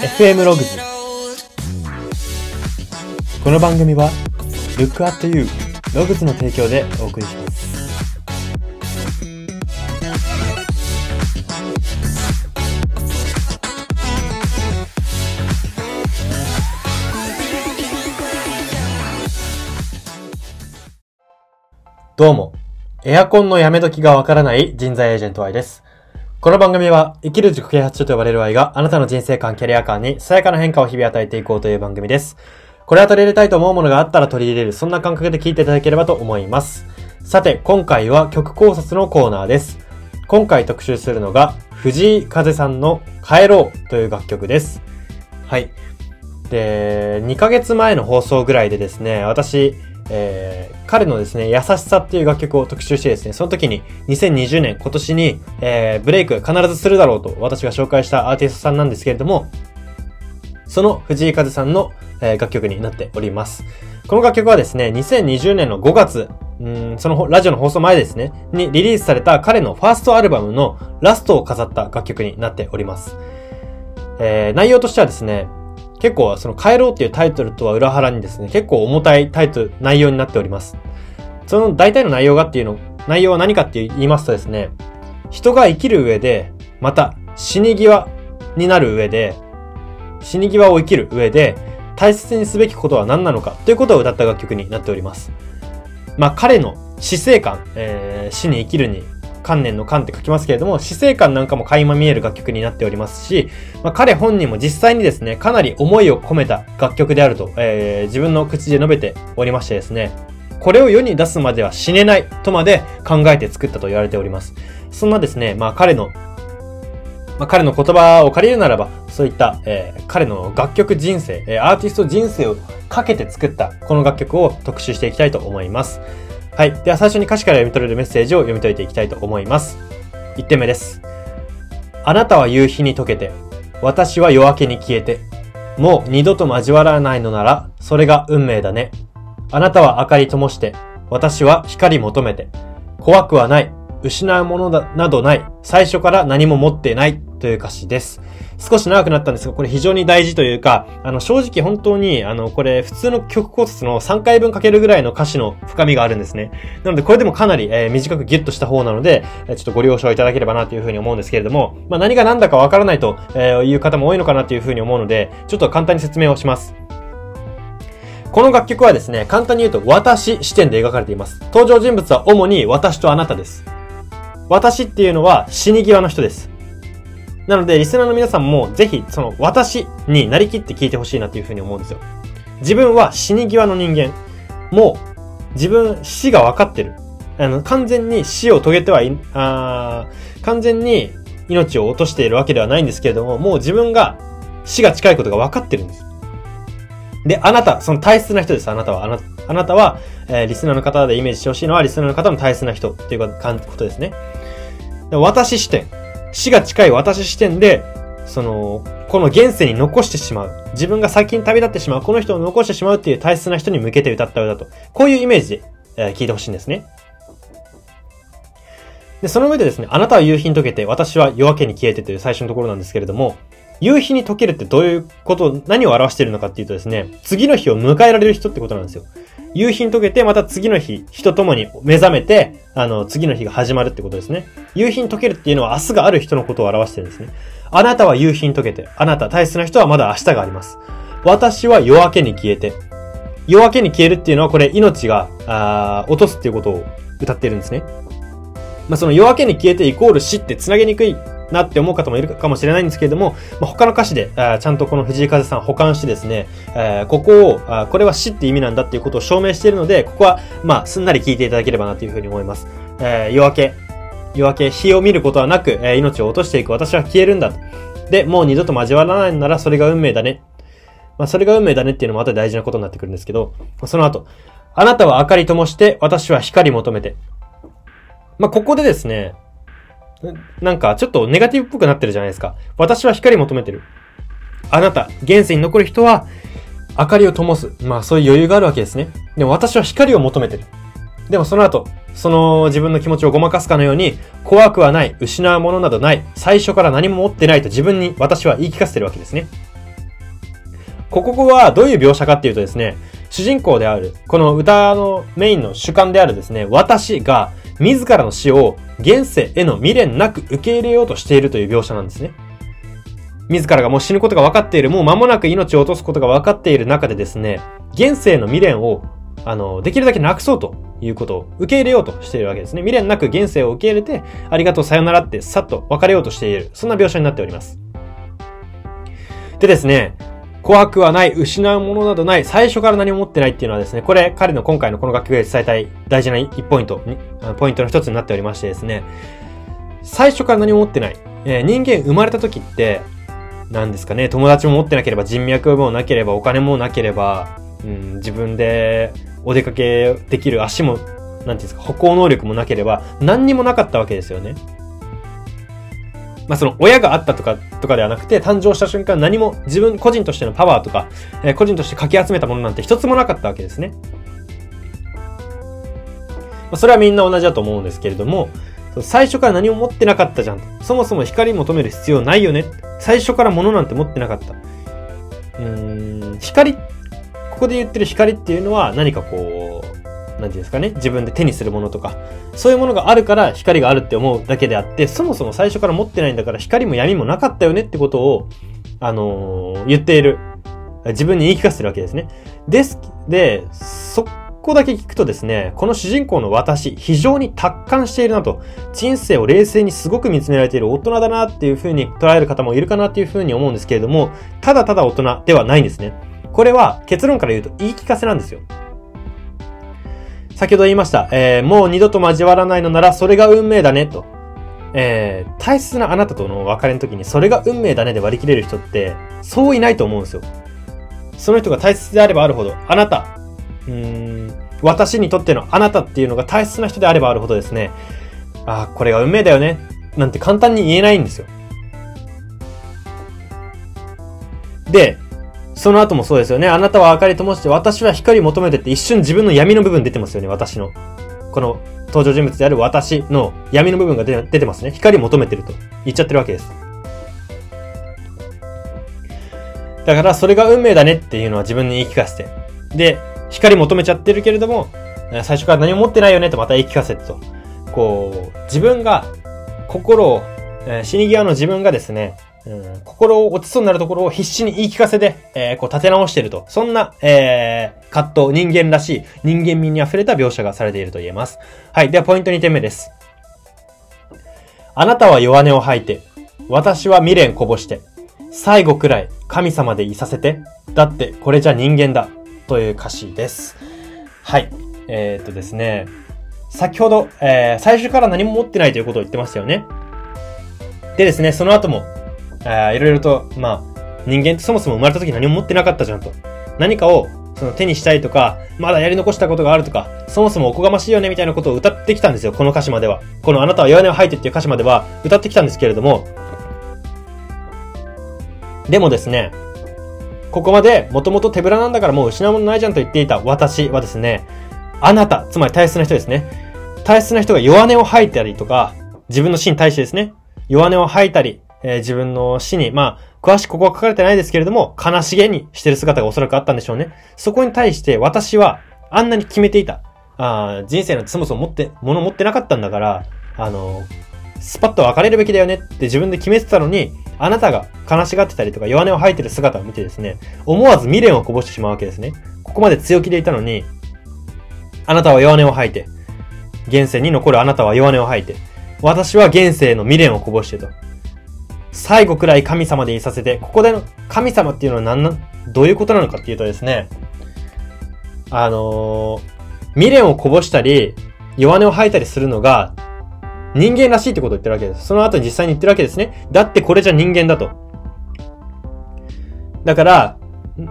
FM ログズこの番組は Look at You ログズの提供でお送りします。どうも。エアコンのやめ時がわからない人材エージェント Y です。この番組は生きる自己啓発書と呼ばれる愛があなたの人生観、キャリア観にさやかな変化を日々与えていこうという番組です。これは取り入れたいと思うものがあったら取り入れる、そんな感覚で聞いていただければと思います。さて、今回は曲考察のコーナーです。今回特集するのが、藤井風さんの帰ろうという楽曲です。はい。で、2ヶ月前の放送ぐらいでですね、私、えー、彼のですね、優しさっていう楽曲を特集してですね、その時に2020年今年に、えー、ブレイク必ずするだろうと私が紹介したアーティストさんなんですけれども、その藤井風さんの、えー、楽曲になっております。この楽曲はですね、2020年の5月、うんそのラジオの放送前ですね、にリリースされた彼のファーストアルバムのラストを飾った楽曲になっております。えー、内容としてはですね、結構その帰ろうっていうタイトルとは裏腹にですね、結構重たいタイトル、内容になっております。その大体の内容がっていうの、内容は何かって言いますとですね、人が生きる上で、また死に際になる上で、死に際を生きる上で、大切にすべきことは何なのかということを歌った楽曲になっております。まあ彼の死生観、えー、死に生きるに観念の観って書きますけれども、死生観なんかも垣間見える楽曲になっておりますし、まあ、彼本人も実際にですね、かなり思いを込めた楽曲であると、えー、自分の口で述べておりましてですね、これを世に出すまでは死ねないとまで考えて作ったと言われております。そんなですね、まあ彼の、まあ彼の言葉を借りるならば、そういった、えー、彼の楽曲人生、え、アーティスト人生をかけて作ったこの楽曲を特集していきたいと思います。はい。では最初に歌詞から読み取れるメッセージを読み解いていきたいと思います。1点目です。あなたは夕日に溶けて、私は夜明けに消えて、もう二度と交わらないのなら、それが運命だね。あなたは明かり灯して、私は光求めて、怖くはない、失うものだなどない、最初から何も持ってないという歌詞です。少し長くなったんですが、これ非常に大事というか、あの、正直本当に、あの、これ普通の曲考察の3回分かけるぐらいの歌詞の深みがあるんですね。なので、これでもかなり、えー、短くギュッとした方なのでえ、ちょっとご了承いただければなというふうに思うんですけれども、まあ、何が何だかわからないと、えー、いう方も多いのかなというふうに思うので、ちょっと簡単に説明をします。この楽曲はですね、簡単に言うと私視点で描かれています。登場人物は主に私とあなたです。私っていうのは死に際の人です。なので、リスナーの皆さんもぜひ、その私になりきって聞いてほしいなっていうふうに思うんですよ。自分は死に際の人間。もう、自分、死が分かってる。あの、完全に死を遂げてはい、あ完全に命を落としているわけではないんですけれども、もう自分が死が近いことが分かってるんです。で、あなた、その大切な人です、あなたは。あなあなたは、えー、リスナーの方でイメージしてほしいのは、リスナーの方の大切な人っていうことですね。私視点。死が近い私視点で、その、この現世に残してしまう。自分が先に旅立ってしまう。この人を残してしまうっていう大切な人に向けて歌った歌と。こういうイメージで、えー、聞いてほしいんですね。で、その上でですね、あなたは夕日に溶けて、私は夜明けに消えてという最初のところなんですけれども、夕日に溶けるってどういうこと、何を表しているのかっていうとですね、次の日を迎えられる人ってことなんですよ。夕日に溶けて、また次の日、人ともに目覚めて、あの、次の日が始まるってことですね。夕日に溶けるっていうのは明日がある人のことを表してるんですね。あなたは夕日に溶けて、あなた、大切な人はまだ明日があります。私は夜明けに消えて。夜明けに消えるっていうのはこれ命が、あ落とすっていうことを歌ってるんですね。まあ、その夜明けに消えてイコール死って繋げにくいなって思う方もいるかもしれないんですけれども、ま、他の歌詞でちゃんとこの藤井風さん保管してですね、え、ここを、これは死って意味なんだっていうことを証明しているので、ここは、まあ、すんなり聞いていただければなというふうに思います。えー、夜明け、夜明け、日を見ることはなく、え、命を落としていく私は消えるんだと。で、もう二度と交わらないならそれが運命だね。まあ、それが運命だねっていうのもまた大事なことになってくるんですけど、その後、あなたは明かり灯して、私は光求めて。まあ、ここでですね、なんかちょっとネガティブっぽくなってるじゃないですか。私は光求めてる。あなた、現世に残る人は、明かりを灯す。まあそういう余裕があるわけですね。でも私は光を求めてる。でもその後、その自分の気持ちをごまかすかのように、怖くはない、失うものなどない、最初から何も持ってないと自分に私は言い聞かせてるわけですね。ここはどういう描写かっていうとですね、主人公である、この歌のメインの主観であるですね、私が自らの死を現世への未練なく受け入れようとしているという描写なんですね。自らがもう死ぬことが分かっている、もう間もなく命を落とすことが分かっている中でですね、現世の未練を、あの、できるだけなくそうということを受け入れようとしているわけですね。未練なく現世を受け入れて、ありがとうさよならってさっと別れようとしている。そんな描写になっております。でですね、怖くはない、失うものなどない、最初から何も持ってないっていうのはですね、これ彼の今回のこの楽曲で伝えたい大事な1ポイント、ポイントの一つになっておりましてですね、最初から何も持ってない。えー、人間生まれた時って、何ですかね、友達も持ってなければ人脈もなければお金もなければ、うん、自分でお出かけできる足も、なんていうんですか、歩行能力もなければ何にもなかったわけですよね。まあ、その親があったとか、とかではなくて、誕生した瞬間何も自分個人としてのパワーとか、えー、個人としてかき集めたものなんて一つもなかったわけですね。まあ、それはみんな同じだと思うんですけれども、最初から何も持ってなかったじゃん。そもそも光求める必要ないよね。最初から物なんて持ってなかった。うーん、光、ここで言ってる光っていうのは何かこうう、なんていうんですかね、自分で手にするものとか、そういうものがあるから光があるって思うだけであって、そもそも最初から持ってないんだから光も闇もなかったよねってことを、あのー、言っている。自分に言い聞かせてるわけですね。です、で、そこだけ聞くとですね、この主人公の私、非常に達観しているなと、人生を冷静にすごく見つめられている大人だなっていう風に捉える方もいるかなっていう風に思うんですけれども、ただただ大人ではないんですね。これは結論から言うと言い聞かせなんですよ。先ほど言いました、えー、もう二度と交わらないのならそれが運命だね、と。えー、大切なあなたとの別れの時にそれが運命だねで割り切れる人って、そういないと思うんですよ。その人が大切であればあるほど、あなた、うーん、私にとってのあなたっていうのが大切な人であればあるほどですね、ああ、これが運命だよね、なんて簡単に言えないんですよ。で、その後もそうですよね。あなたは明かり灯して、私は光求めてって一瞬自分の闇の部分出てますよね、私の。この登場人物である私の闇の部分が出てますね。光求めてると言っちゃってるわけです。だからそれが運命だねっていうのは自分に言い聞かせて。で、光求めちゃってるけれども、最初から何も持ってないよねとまた言い聞かせてと。こう、自分が心を、えー、死に際の自分がですね、うん、心を落ちそうになるところを必死に言い聞かせて、えー、こう立て直していると。そんな、えー、葛藤、人間らしい、人間味に溢れた描写がされていると言えます。はい。では、ポイント2点目です。あなたは弱音を吐いて、私は未練こぼして、最後くらい神様でいさせて、だってこれじゃ人間だ、という歌詞です。はい。えー、っとですね、先ほど、えー、最初から何も持ってないということを言ってましたよね。でですね、その後も、あいろいろと、まあ、人間ってそもそも生まれた時何も持ってなかったじゃんと。何かを、その手にしたいとか、まだやり残したことがあるとか、そもそもおこがましいよねみたいなことを歌ってきたんですよ、この歌詞までは。このあなたは弱音を吐いてっていう歌詞までは歌ってきたんですけれども、でもですね、ここまでもともと手ぶらなんだからもう失うものないじゃんと言っていた私はですね、あなた、つまり大切な人ですね。大切な人が弱音を吐いたりとか、自分の死に対してですね、弱音を吐いたり、えー、自分の死に、まあ、詳しくここは書かれてないですけれども、悲しげにしてる姿がおそらくあったんでしょうね。そこに対して私は、あんなに決めていた。あ人生なんてそもそも持って、物持ってなかったんだから、あの、スパッと別れるべきだよねって自分で決めてたのに、あなたが悲しがってたりとか弱音を吐いてる姿を見てですね、思わず未練をこぼしてしまうわけですね。ここまで強気でいたのに、あなたは弱音を吐いて、現世に残るあなたは弱音を吐いて、私は現世の未練をこぼしてと。最後くらい神様でいさせて、ここでの神様っていうのは何な、どういうことなのかっていうとですね、あのー、未練をこぼしたり、弱音を吐いたりするのが、人間らしいってことを言ってるわけです。その後に実際に言ってるわけですね。だってこれじゃ人間だと。だから、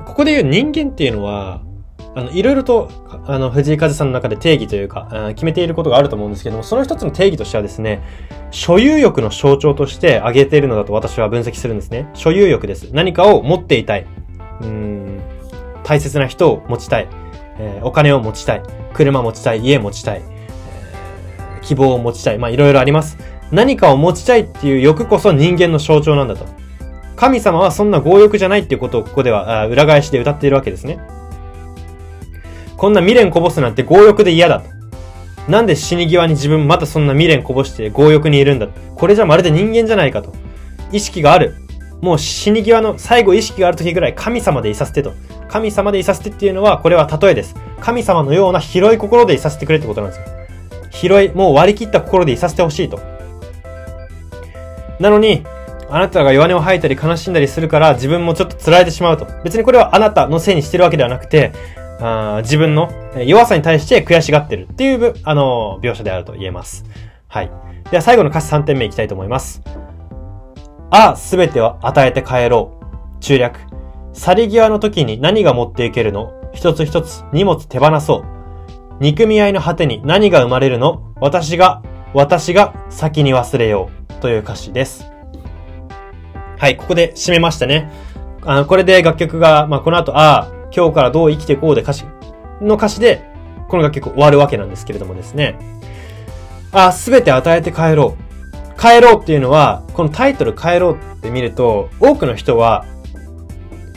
ここで言う人間っていうのは、あの、いろいろと、あの、藤井風さんの中で定義というか、決めていることがあると思うんですけども、その一つの定義としてはですね、所有欲の象徴として挙げているのだと私は分析するんですね。所有欲です。何かを持っていたい。うん、大切な人を持ちたい。えー、お金を持ちたい。車持ちたい。家持ちたい。えー、希望を持ちたい。まあ、いろいろあります。何かを持ちたいっていう欲こそ人間の象徴なんだと。神様はそんな強欲じゃないっていうことをここでは裏返しで歌っているわけですね。こんな未練こぼすなんて強欲で嫌だと。なんで死に際に自分またそんな未練こぼして強欲にいるんだこれじゃまるで人間じゃないかと。意識がある。もう死に際の最後意識がある時ぐらい神様でいさせてと。神様でいさせてっていうのは、これは例えです。神様のような広い心でいさせてくれってことなんですよ。広い、もう割り切った心でいさせてほしいと。なのに、あなたが弱音を吐いたり悲しんだりするから自分もちょっと釣られてしまうと。別にこれはあなたのせいにしてるわけではなくて、あ自分の弱さに対して悔しがってるっていう、あの、描写であると言えます。はい。では最後の歌詞3点目いきたいと思います。ああ、すべてを与えて帰ろう。中略。去り際の時に何が持っていけるの？一つ一つ荷物手放そう。憎み合いの果てに何が生まれるの？私が、私が先に忘れよう。という歌詞です。はい、ここで締めましたね。あの、これで楽曲が、まあ、この後、ああ、今日からどう生きていこうで歌詞の歌詞で、この楽曲終わるわけなんですけれどもですね。あ、すべて与えて帰ろう。帰ろうっていうのは、このタイトル帰ろうって見ると、多くの人は、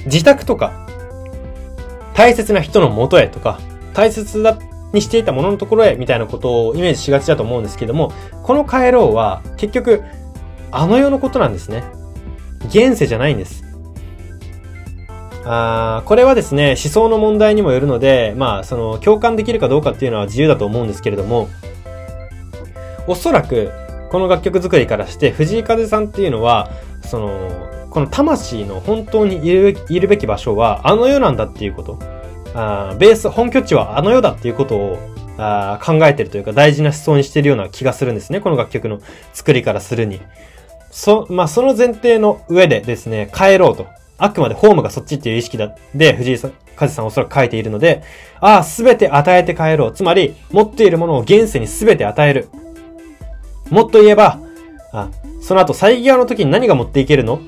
自宅とか、大切な人の元へとか、大切だ、にしていたもののところへみたいなことをイメージしがちだと思うんですけども、この帰ろうは結局、あの世のことなんですね。現世じゃないんです。あこれはですね、思想の問題にもよるので、まあ、その、共感できるかどうかっていうのは自由だと思うんですけれども、おそらく、この楽曲作りからして、藤井風さんっていうのは、その、この魂の本当にいるいるべき場所は、あの世なんだっていうこと。あベース、本拠地はあの世だっていうことをあ考えてるというか大事な思想にしてるような気がするんですね。この楽曲の作りからするに。そ、まあ、その前提の上でですね、帰ろうと。あくまでホームがそっちっていう意識だ、で、藤井さん、カズさんおそらく書いているので、ああ、すべて与えて帰ろう。つまり、持っているものを現世にすべて与える。もっと言えば、あ、その後、最際の時に何が持っていけるの？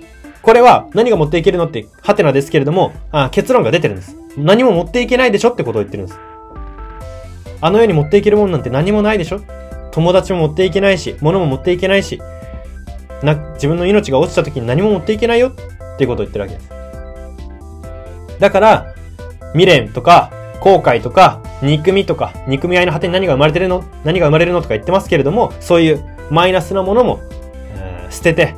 これは、何が持っていけるのって、ハテナですけれども、あ結論が出てるんです。何も持っていけないでしょ？ってことを言ってるんです。あの世に持っていけるものなんて何もないでしょ？友達も持っていけないし、物も持っていけないし、な、自分の命が落ちた時に何も持っていけないよ？っていうことを言ってるわけです。だから、未練とか、後悔とか、憎みとか、憎み合いの果てに何が生まれてるの？何が生まれるのとか言ってますけれども、そういうマイナスなものも、え、捨てて、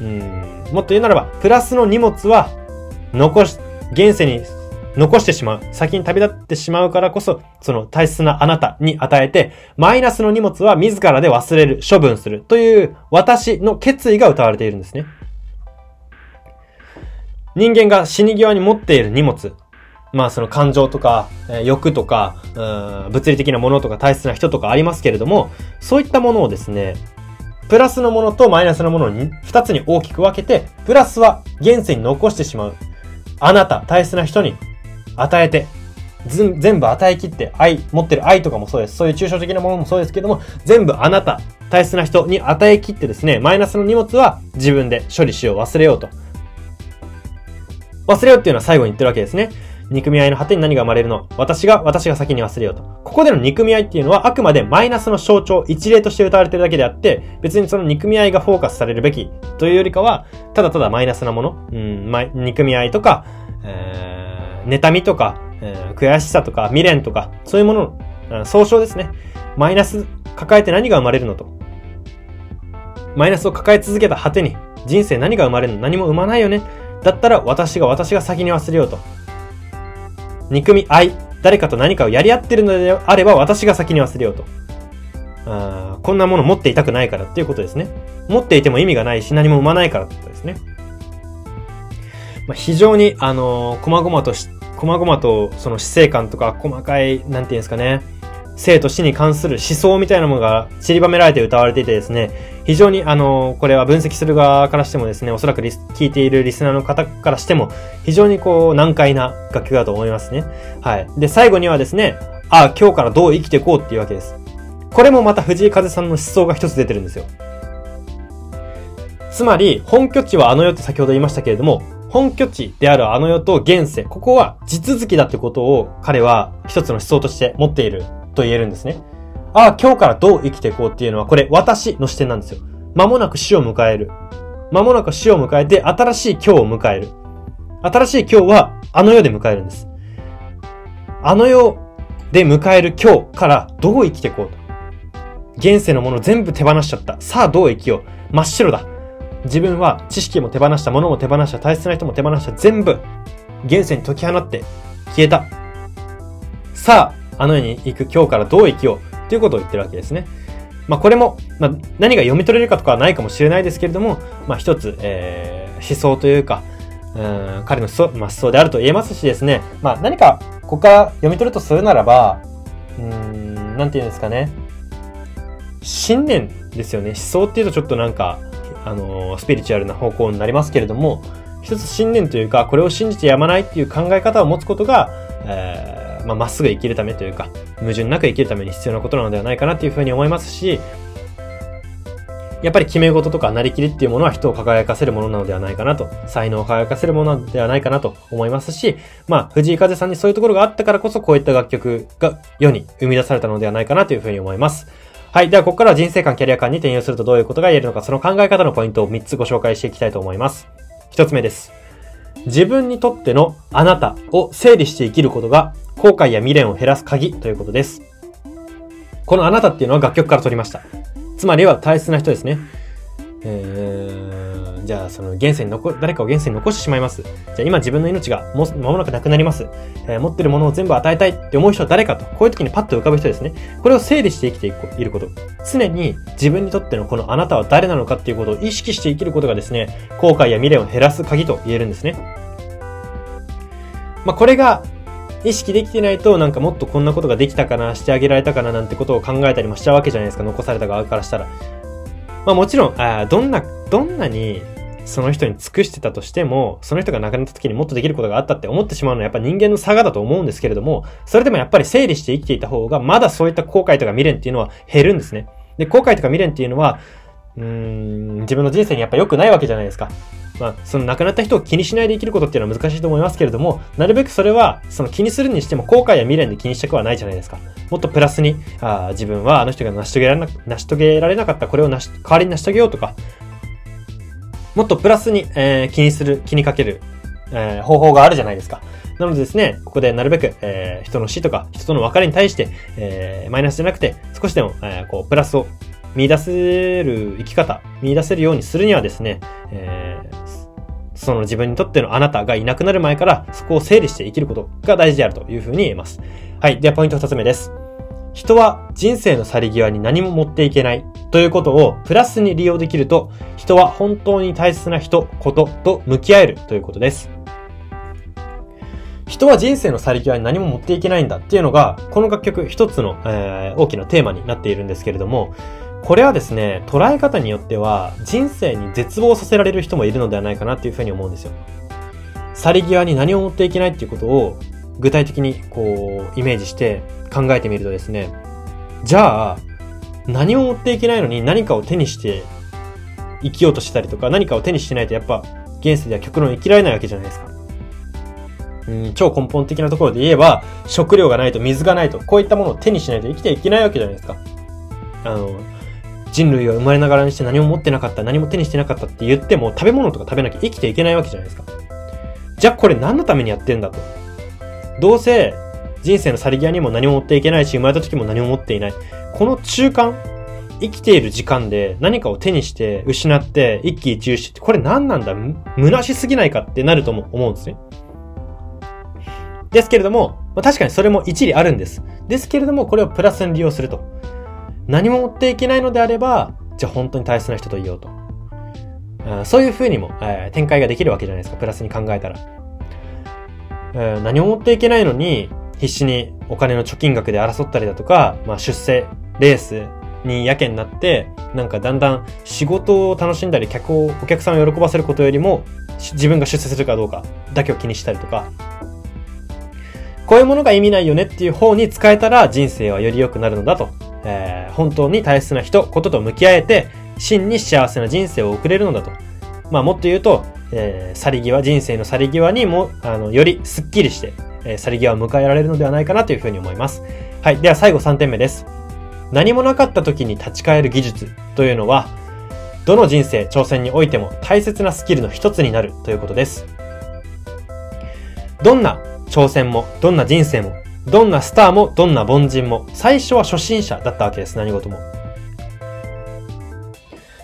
うん、もっと言うならば、プラスの荷物は、残し、現世に残してしまう。先に旅立ってしまうからこそ、その大切なあなたに与えて、マイナスの荷物は自らで忘れる、処分するという私の決意が歌われているんですね。人間が死に際に持っている荷物。まあその感情とか、え、欲とか、物理的なものとか大切な人とかありますけれども、そういったものをですね、プラスのものとマイナスのものに二つに大きく分けて、プラスは現世に残してしまう。あなた、大切な人に与えて、全部与えきって愛、持ってる愛とかもそうです。そういう抽象的なものもそうですけども、全部あなた、大切な人に与えきってですね、マイナスの荷物は自分で処理しよう、忘れようと。忘れようっていうのは最後に言ってるわけですね。憎み合いの果てに何が生まれるの？私が、私が先に忘れようと。ここでの憎み合いっていうのはあくまでマイナスの象徴、一例として歌われてるだけであって、別にその憎み合いがフォーカスされるべきというよりかは、ただただマイナスなもの、うん、ま、憎み合いとか、えー妬みとか、えー、悔しさとか、未練とか、そういうものの、総称ですね。マイナス抱えて何が生まれるのと。マイナスを抱え続けた果てに、人生何が生まれるの？何も生まないよね。だったら私が私が先に忘れようと。憎み、愛、誰かと何かをやり合ってるのであれば私が先に忘れようと。あこんなもの持っていたくないからっていうことですね。持っていても意味がないし何も生まないからってことですね。まあ、非常に、あのー、細々とし細々とその死生観とか細かい、なんていうんですかね、生と死に関する思想みたいなものが散りばめられて歌われていてですね、非常にあの、これは分析する側からしてもですね、おそらく聞いているリスナーの方からしても、非常にこう、難解な楽曲だと思いますね。はい。で、最後にはですね、ああ、今日からどう生きていこうっていうわけです。これもまた藤井風さんの思想が一つ出てるんですよ。つまり、本拠地はあの世って先ほど言いましたけれども、本拠地であるあの世と現世、ここは地続きだってことを彼は一つの思想として持っていると言えるんですね。ああ、今日からどう生きていこうっていうのは、これ私の視点なんですよ。間もなく死を迎える。間もなく死を迎えて新しい今日を迎える。新しい今日はあの世で迎えるんです。あの世で迎える今日からどう生きていこうと。現世のもの全部手放しちゃった。さあどう生きよう。真っ白だ。自分は知識も手放した、物も手放した、大切な人も手放した、全部、現世に解き放って消えた。さあ、あの世に行く今日からどう生きよう。ということを言ってるわけですね。まあこれも、まあ何が読み取れるかとかはないかもしれないですけれども、まあ一つ、えー、思想というか、うん、彼の思想、まあ、思想であると言えますしですね、まあ何かここから読み取るとするならば、うん、なんて言うんですかね。信念ですよね。思想っていうとちょっとなんか、あのー、スピリチュアルな方向になりますけれども、一つ信念というか、これを信じてやまないっていう考え方を持つことが、えーまあ、っすぐ生きるためというか、矛盾なく生きるために必要なことなのではないかなというふうに思いますし、やっぱり決め事とかなりきりっていうものは人を輝かせるものなのではないかなと、才能を輝かせるものではないかなと思いますし、まあ、藤井風さんにそういうところがあったからこそ、こういった楽曲が世に生み出されたのではないかなというふうに思います。はい。では、ここからは人生観、キャリア観に転用するとどういうことが言えるのか、その考え方のポイントを3つご紹介していきたいと思います。1つ目です。自分にとってのあなたを整理して生きることが後悔や未練を減らす鍵ということです。このあなたっていうのは楽曲から取りました。つまりは大切な人ですね。えー、じゃあその現世に残、誰かを現世に残してしまいます。じゃあ今自分の命がもう間もなくなくなります。えー、持ってるものを全部与えたいって思う人は誰かと。こういう時にパッと浮かぶ人ですね。これを整理して生きていること。常に自分にとってのこのあなたは誰なのかっていうことを意識して生きることがですね、後悔や未練を減らす鍵と言えるんですね。まあこれが意識できてないと、なんかもっとこんなことができたかな、してあげられたかななんてことを考えたりもしちゃうわけじゃないですか、残された側からしたら。まあもちろん、あどんな、どんなにその人に尽くしてたとしても、その人が亡くなった時にもっとできることがあったって思ってしまうのはやっぱ人間の差がだと思うんですけれども、それでもやっぱり整理して生きていた方が、まだそういった後悔とか未練っていうのは減るんですね。で、後悔とか未練っていうのは、うーん、自分の人生にやっぱ良くないわけじゃないですか。まあ、その亡くなった人を気にしないで生きることっていうのは難しいと思いますけれども、なるべくそれは、その気にするにしても後悔や未練で気にしたくはないじゃないですか。もっとプラスに、あ自分はあの人が成し遂げられな成し遂げられなかったこれをなし代わりに成し遂げようとか、もっとプラスに、えー、気にする、気にかける、えー、方法があるじゃないですか。なのでですね、ここでなるべく、えー、人の死とか人との別れに対して、えー、マイナスじゃなくて、少しでも、えー、こう、プラスを見出せる生き方、見出せるようにするにはですね、えー、その自分にとってのあなたがいなくなる前からそこを整理して生きることが大事であるというふうに言えます。はい。ではポイント二つ目です。人は人生の去り際に何も持っていけないということをプラスに利用できると、人は本当に大切な人、ことと向き合えるということです。人は人生の去り際に何も持っていけないんだっていうのが、この楽曲一つの、えー、大きなテーマになっているんですけれども、これはですね、捉え方によっては人生に絶望させられる人もいるのではないかなっていうふうに思うんですよ。去り際に何を持っていけないっていうことを具体的にこうイメージして考えてみるとですね、じゃあ何を持っていけないのに何かを手にして生きようとしたりとか何かを手にしてないとやっぱ現世では極論生きられないわけじゃないですか。うん、超根本的なところで言えば食料がないと水がないとこういったものを手にしないと生きていけないわけじゃないですか。あの、人類は生まれながらにして何も持ってなかった、何も手にしてなかったって言っても、食べ物とか食べなきゃ生きていけないわけじゃないですか。じゃあこれ何のためにやってんだと。どうせ、人生の去り際にも何も持っていけないし、生まれた時も何も持っていない。この中間、生きている時間で何かを手にして失って一喜一憂して、これ何なんだ？虚しすぎないかってなると思うんですね。ですけれども、まあ、確かにそれも一理あるんです。ですけれども、これをプラスに利用すると。何も持っていけないのであれば、じゃあ本当に大切な人と言おうと。そういう風にも、えー、展開ができるわけじゃないですか、プラスに考えたら。えー、何も持っていけないのに、必死にお金の貯金額で争ったりだとか、まあ出世、レースにやけになって、なんかだんだん仕事を楽しんだり、客を、お客さんを喜ばせることよりも、自分が出世するかどうかだけを気にしたりとか、こういうものが意味ないよねっていう方に使えたら人生はより良くなるのだとえー、本当に大切な人、ことと向き合えて、真に幸せな人生を送れるのだと。まあ、もっと言うと、えー、去り際、人生の去り際にも、あの、よりスッキリして、えー、去り際を迎えられるのではないかなというふうに思います。はい。では最後3点目です。何もなかった時に立ち返る技術というのは、どの人生、挑戦においても大切なスキルの一つになるということです。どんな挑戦も、どんな人生も、どんなスターも、どんな凡人も、最初は初心者だったわけです、何事も。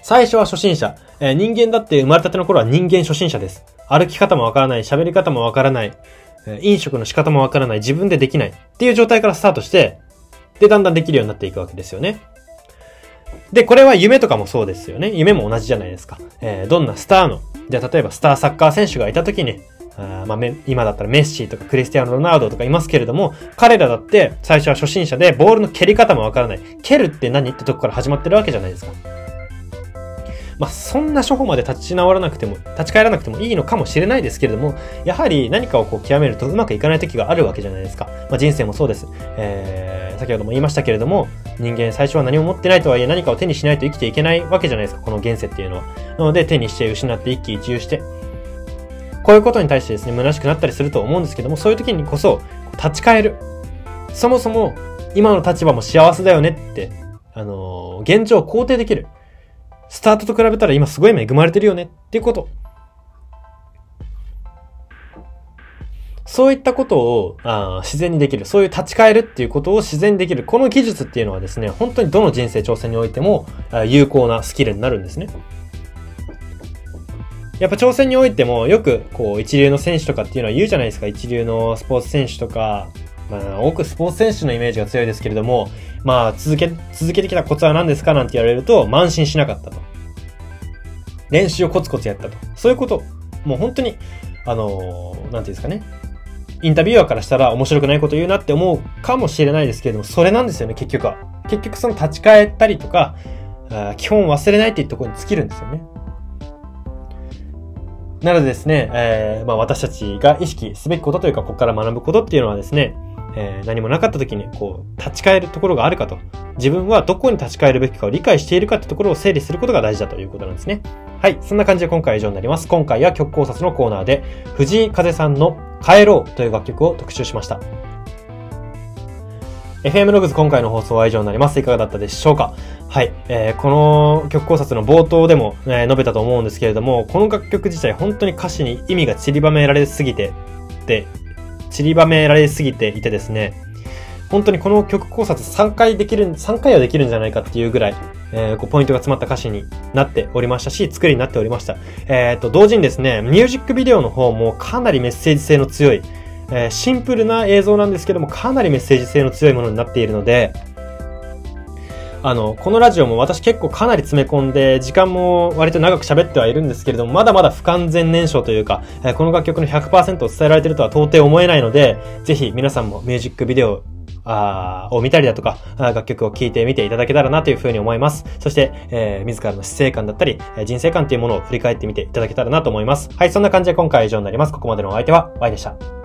最初は初心者。えー、人間だって生まれたての頃は人間初心者です。歩き方もわからない、喋り方もわからない、えー、飲食の仕方もわからない、自分でできないっていう状態からスタートして、で、だんだんできるようになっていくわけですよね。で、これは夢とかもそうですよね。夢も同じじゃないですか。えー、どんなスターの、じゃあ例えばスターサッカー選手がいた時に、あまあ、今だったらメッシーとかクリスティアーノ・ロナウドとかいますけれども、彼らだって最初は初心者でボールの蹴り方もわからない。蹴るって何ってとこから始まってるわけじゃないですか。まあ、そんな処方まで立ち直らなくても、立ち返らなくてもいいのかもしれないですけれども、やはり何かをこう極めるとうまくいかない時があるわけじゃないですか。まあ、人生もそうです。えー、先ほども言いましたけれども、人間最初は何も持ってないとはいえ何かを手にしないと生きていけないわけじゃないですか、この現世っていうのは。なので手にして失って一喜一憂して、こういうことに対してですね、虚しくなったりすると思うんですけども、そういう時にこそ、立ち返る。そもそも、今の立場も幸せだよねって、あのー、現状を肯定できる。スタートと比べたら今すごい恵まれてるよねっていうこと。そういったことをあ自然にできる。そういう立ち返るっていうことを自然にできる。この技術っていうのはですね、本当にどの人生挑戦においても有効なスキルになるんですね。やっぱ挑戦においてもよくこう一流の選手とかっていうのは言うじゃないですか。一流のスポーツ選手とか、まあ、多くスポーツ選手のイメージが強いですけれども、まあ、続け、続けてきたコツは何ですかなんて言われると、慢心しなかったと。練習をコツコツやったと。そういうこと。もう本当に、あのー、なんていうんですかね。インタビュアーからしたら面白くないこと言うなって思うかもしれないですけれども、それなんですよね、結局は。結局その立ち返ったりとか、あ基本忘れないっていうところに尽きるんですよね。なのでですね、えー、まあ私たちが意識すべきことというか、ここから学ぶことっていうのはですね、えー、何もなかった時にこう立ち返るところがあるかと自分はどこに立ち返るべきかを理解しているかってところを整理することが大事だということなんですね。はい。そんな感じで今回は以上になります。今回は曲考察のコーナーで藤井風さんの帰ろうという楽曲を特集しました。FM ログズ今回の放送は以上になります。いかがだったでしょうか？はい。えー、この曲考察の冒頭でも、えー、述べたと思うんですけれども、この楽曲自体本当に歌詞に意味が散りばめられすぎて、で、散りばめられすぎていてですね、本当にこの曲考察3回できる、3回はできるんじゃないかっていうぐらい、えー、こうポイントが詰まった歌詞になっておりましたし、作りになっておりました。えっ、ー、と、同時にですね、ミュージックビデオの方もかなりメッセージ性の強い、えー、シンプルな映像なんですけども、かなりメッセージ性の強いものになっているので、あの、このラジオも私結構かなり詰め込んで、時間も割と長く喋ってはいるんですけれども、まだまだ不完全燃焼というか、えこの楽曲の100%を伝えられてるとは到底思えないので、ぜひ皆さんもミュージックビデオあを見たりだとか、楽曲を聴いてみていただけたらなというふうに思います。そして、えー、自らの死生観だったり、人生観というものを振り返ってみていただけたらなと思います。はい、そんな感じで今回は以上になります。ここまでのお相手は Y でした。